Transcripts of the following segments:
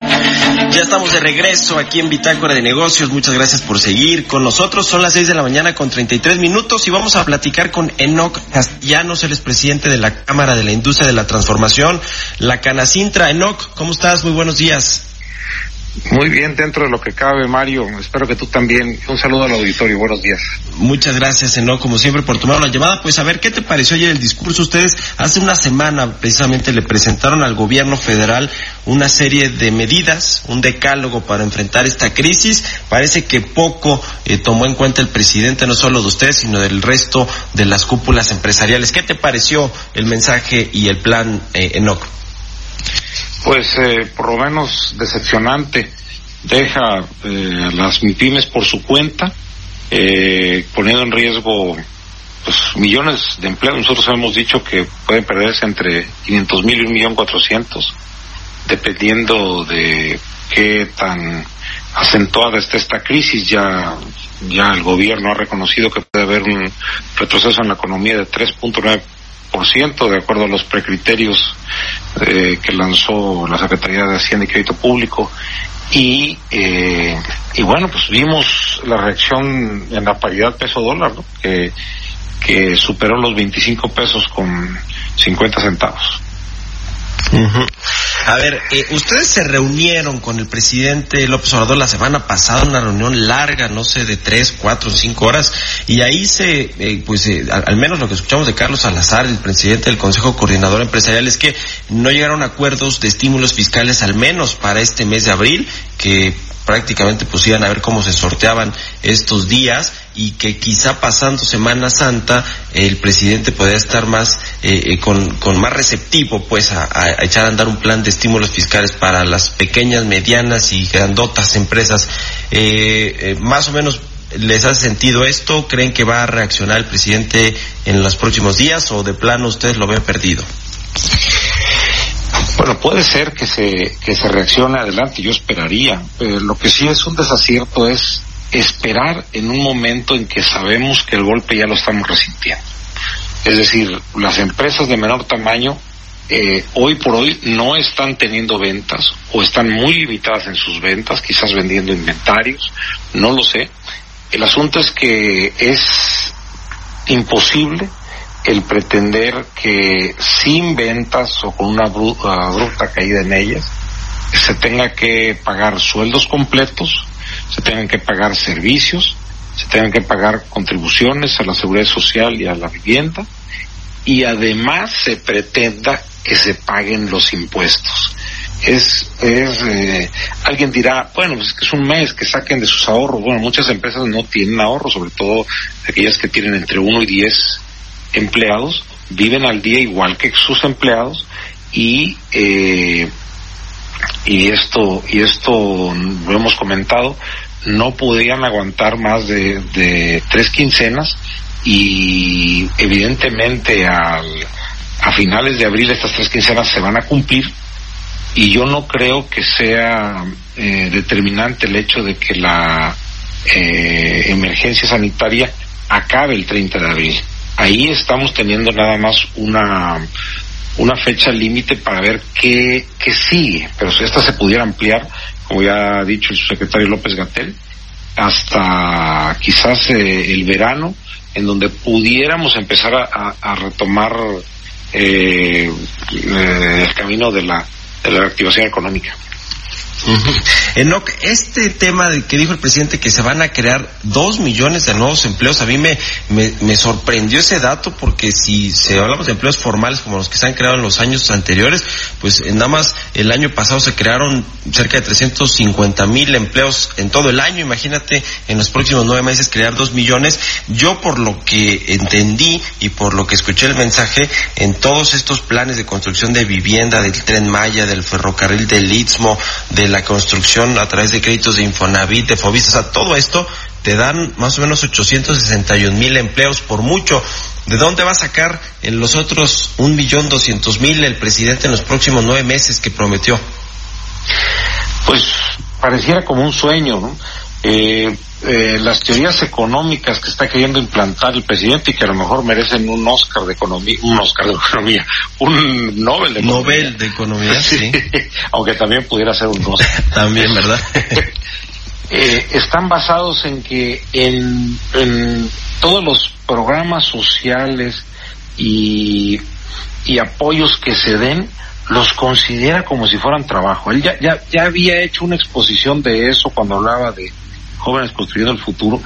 Ya estamos de regreso aquí en Bitácora de Negocios. Muchas gracias por seguir con nosotros. Son las 6 de la mañana con 33 minutos y vamos a platicar con Enoc Castellanos, el presidente de la Cámara de la Industria de la Transformación, la Canacintra. Enoc, ¿cómo estás? Muy buenos días. Muy bien, dentro de lo que cabe, Mario. Espero que tú también. Un saludo al auditorio. Buenos días. Muchas gracias, Eno, como siempre, por tomar la llamada. Pues a ver, ¿qué te pareció ayer el discurso? Ustedes hace una semana precisamente le presentaron al gobierno federal una serie de medidas, un decálogo para enfrentar esta crisis. Parece que poco eh, tomó en cuenta el presidente, no solo de ustedes, sino del resto de las cúpulas empresariales. ¿Qué te pareció el mensaje y el plan, eh, Enoch? Pues eh, por lo menos decepcionante. Deja eh, las MIPIMES por su cuenta, eh, poniendo en riesgo pues, millones de empleos. Nosotros hemos dicho que pueden perderse entre 500 mil y un millón cuatrocientos, dependiendo de qué tan acentuada está esta crisis. Ya, ya el gobierno ha reconocido que puede haber un retroceso en la economía de 3.9 de acuerdo a los precriterios eh, que lanzó la Secretaría de Hacienda y Crédito Público. Y, eh, y bueno, pues vimos la reacción en la paridad peso-dólar, que, que superó los 25 pesos con 50 centavos. A ver, eh, ustedes se reunieron con el presidente López Obrador la semana pasada, una reunión larga, no sé, de tres, cuatro, cinco horas, y ahí se, eh, pues, eh, al, menos lo que escuchamos de Carlos Salazar, el presidente del Consejo Coordinador Empresarial, es que no llegaron acuerdos de estímulos fiscales, al menos para este mes de abril, que prácticamente pues iban a ver cómo se sorteaban estos días y que quizá pasando Semana Santa el presidente podría estar más eh, eh, con, con, más receptivo pues a, echar a andar un plan de estímulos fiscales para las pequeñas, medianas y grandotas empresas. Eh, eh más o menos ¿Les hace sentido esto? ¿Creen que va a reaccionar el presidente en los próximos días o de plano ustedes lo ven perdido? Bueno, puede ser que se, que se reaccione adelante, yo esperaría. Eh, lo que sí es un desacierto es esperar en un momento en que sabemos que el golpe ya lo estamos resintiendo. Es decir, las empresas de menor tamaño eh, hoy por hoy no están teniendo ventas o están muy limitadas en sus ventas, quizás vendiendo inventarios, no lo sé. El asunto es que es imposible el pretender que sin ventas o con una bruta caída en ellas se tenga que pagar sueldos completos, se tengan que pagar servicios, se tengan que pagar contribuciones a la seguridad social y a la vivienda y además se pretenda que se paguen los impuestos. Es, es eh, alguien dirá, bueno, pues es que es un mes que saquen de sus ahorros. Bueno, muchas empresas no tienen ahorros, sobre todo aquellas que tienen entre uno y diez empleados viven al día igual que sus empleados y eh, y esto y esto lo hemos comentado no podían aguantar más de, de tres quincenas y evidentemente al, a finales de abril estas tres quincenas se van a cumplir y yo no creo que sea eh, determinante el hecho de que la eh, emergencia sanitaria acabe el 30 de abril. Ahí estamos teniendo nada más una una fecha límite para ver qué, qué sigue, pero si esta se pudiera ampliar, como ya ha dicho el secretario López Gatel, hasta quizás eh, el verano, en donde pudiéramos empezar a, a retomar eh, el camino de la, de la reactivación económica. Enoch, este tema de que dijo el presidente que se van a crear dos millones de nuevos empleos, a mí me, me, sorprendió ese dato porque si se hablamos de empleos formales como los que se han creado en los años anteriores, pues nada más el año pasado se crearon cerca de 350 mil empleos en todo el año. Imagínate en los próximos nueve meses crear dos millones. Yo por lo que entendí y por lo que escuché el mensaje, en todos estos planes de construcción de vivienda, del tren Maya, del ferrocarril del Istmo, de construcción a través de créditos de Infonavit, de Fobis, todo esto te dan más o menos 861 mil empleos por mucho. ¿De dónde va a sacar en los otros un millón doscientos mil el presidente en los próximos nueve meses que prometió? Pues pareciera como un sueño, ¿no? Eh, eh, las teorías económicas que está queriendo implantar el presidente y que a lo mejor merecen un Oscar de economía, un Oscar de economía, un Nobel de economía. Nobel de economía, sí. Aunque también pudiera ser un Oscar. también, ¿verdad? Eh, están basados en que en, en todos los programas sociales y, y apoyos que se den, los considera como si fueran trabajo. Él ya, ya, ya había hecho una exposición de eso cuando hablaba de jóvenes construyendo el futuro,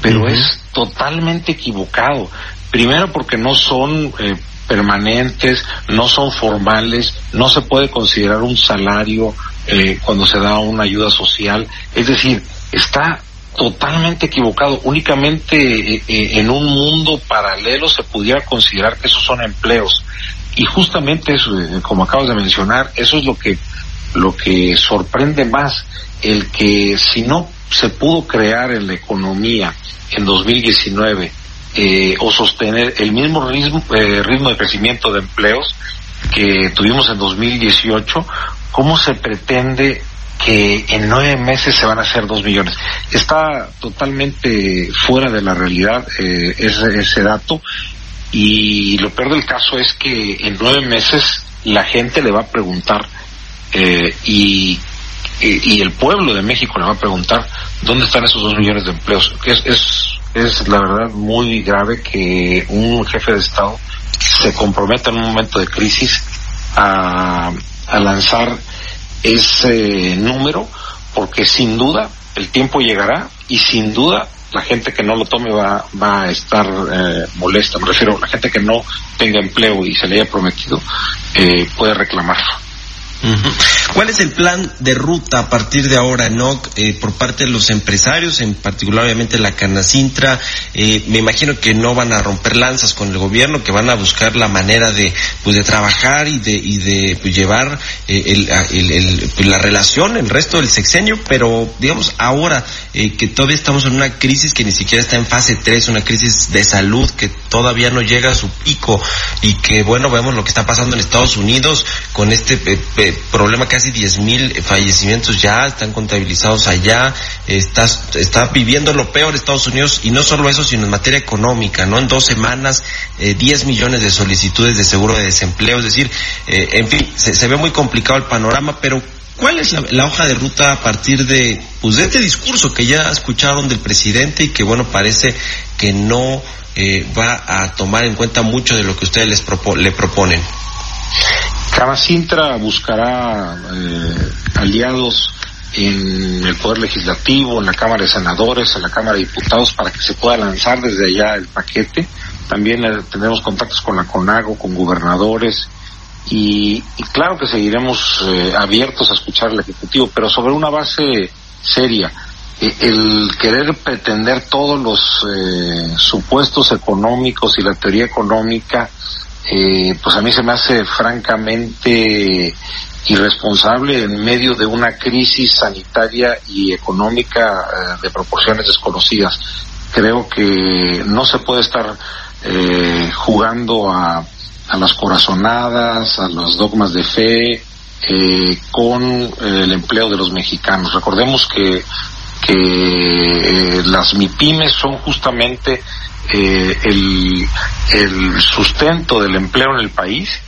pero es totalmente equivocado. Primero porque no son eh, permanentes, no son formales, no se puede considerar un salario eh, cuando se da una ayuda social. Es decir, está totalmente equivocado. Únicamente eh, en un mundo paralelo se pudiera considerar que esos son empleos. Y justamente eso, como acabas de mencionar, eso es lo que lo que sorprende más, el que si no se pudo crear en la economía en 2019 eh, o sostener el mismo ritmo, eh, ritmo de crecimiento de empleos que tuvimos en 2018, ¿cómo se pretende que en nueve meses se van a hacer dos millones? Está totalmente fuera de la realidad eh, ese, ese dato y lo peor del caso es que en nueve meses la gente le va a preguntar eh, y y, el pueblo de México le va a preguntar dónde están esos dos millones de empleos. Es, es, es la verdad muy grave que un jefe de Estado se comprometa en un momento de crisis a, a lanzar ese número, porque sin duda el tiempo llegará y sin duda la gente que no lo tome va, va a estar eh, molesta. Me refiero la gente que no tenga empleo y se le haya prometido, eh, puede reclamarlo. ¿Cuál es el plan de ruta a partir de ahora, no, eh, por parte de los empresarios, en particular obviamente la Canacintra? Eh, me imagino que no van a romper lanzas con el gobierno, que van a buscar la manera de, pues, de trabajar y de, y de pues, llevar eh, el, pues, la relación, el resto del sexenio, pero digamos ahora que todavía estamos en una crisis que ni siquiera está en fase 3, una crisis de salud que todavía no llega a su pico y que bueno, vemos lo que está pasando en Estados Unidos con este problema, casi 10 mil fallecimientos ya están contabilizados allá, está, está viviendo lo peor Estados Unidos y no solo eso, sino en materia económica, ¿no? En dos semanas, eh, 10 millones de solicitudes de seguro de desempleo, es decir, eh, en fin, se, ve muy complicado el panorama, pero ¿Cuál es la, hoja de ruta a partir de, pues, de este discurso que ya escucharon del presidente y que, bueno, parece que no eh, va a tomar en cuenta mucho de lo que ustedes les le proponen? Camacintra buscará eh, aliados en el Poder Legislativo, en la Cámara de Senadores, en la Cámara de Diputados, para que se pueda lanzar desde allá el paquete. También eh, tendremos contactos con la CONAGO, con gobernadores, y, claro que seguiremos eh, abiertos a escuchar al Ejecutivo, pero sobre una base seria. el querer pretender todos los supuestos económicos y la teoría económica eh, pues a mí se me hace francamente irresponsable en medio de una crisis sanitaria y económica eh, de proporciones desconocidas. Creo que no se puede estar eh, jugando a, a, las corazonadas, a los dogmas de fe, con el empleo de los mexicanos. Recordemos que, que las MIPIMES son justamente eh, el, el, sustento del empleo en el país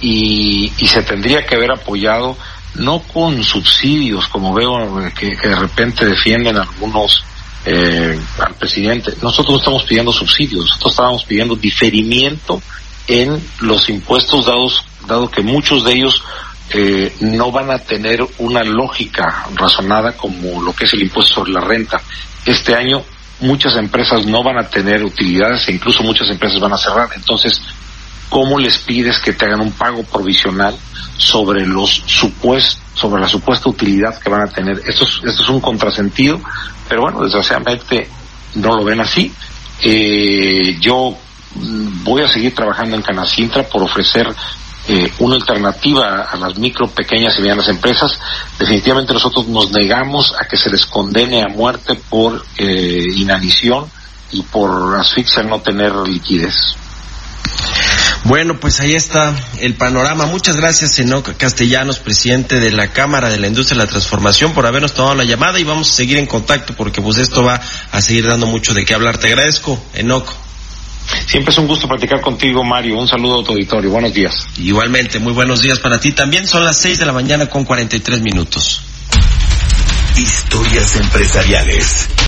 y, y, se tendría que haber apoyado no con subsidios como veo eh, que, que de repente defienden algunos eh, al presidente. Nosotros no estamos pidiendo subsidios, nosotros estábamos pidiendo diferimiento en los impuestos dados, dado que muchos de ellos eh, no van a tener una lógica razonada como lo que es el impuesto sobre la renta. Este año muchas empresas no van a tener utilidades e incluso muchas empresas van a cerrar. Entonces, ¿cómo les pides que te hagan un pago provisional sobre los supuestos, sobre la supuesta utilidad que van a tener? Esto es, esto es un contrasentido, pero bueno, desgraciadamente no lo ven así. Eh, yo mm, voy a seguir trabajando en Canacintra por ofrecer eh, una alternativa a las micro, pequeñas y medianas empresas. Definitivamente nosotros nos negamos a que se les condene a muerte por eh, inanición y por asfixia no tener liquidez. Bueno, pues ahí está el panorama. Muchas gracias, Enoc Castellanos, presidente de la Cámara de la Industria de la Transformación, por habernos tomado la llamada y vamos a seguir en contacto porque pues esto va a seguir dando mucho de qué hablar. Te agradezco, Enoc. Siempre es un gusto platicar contigo, Mario. Un saludo a tu auditorio. Buenos días. Igualmente, muy buenos días para ti. También son las seis de la mañana con 43 minutos. Historias empresariales.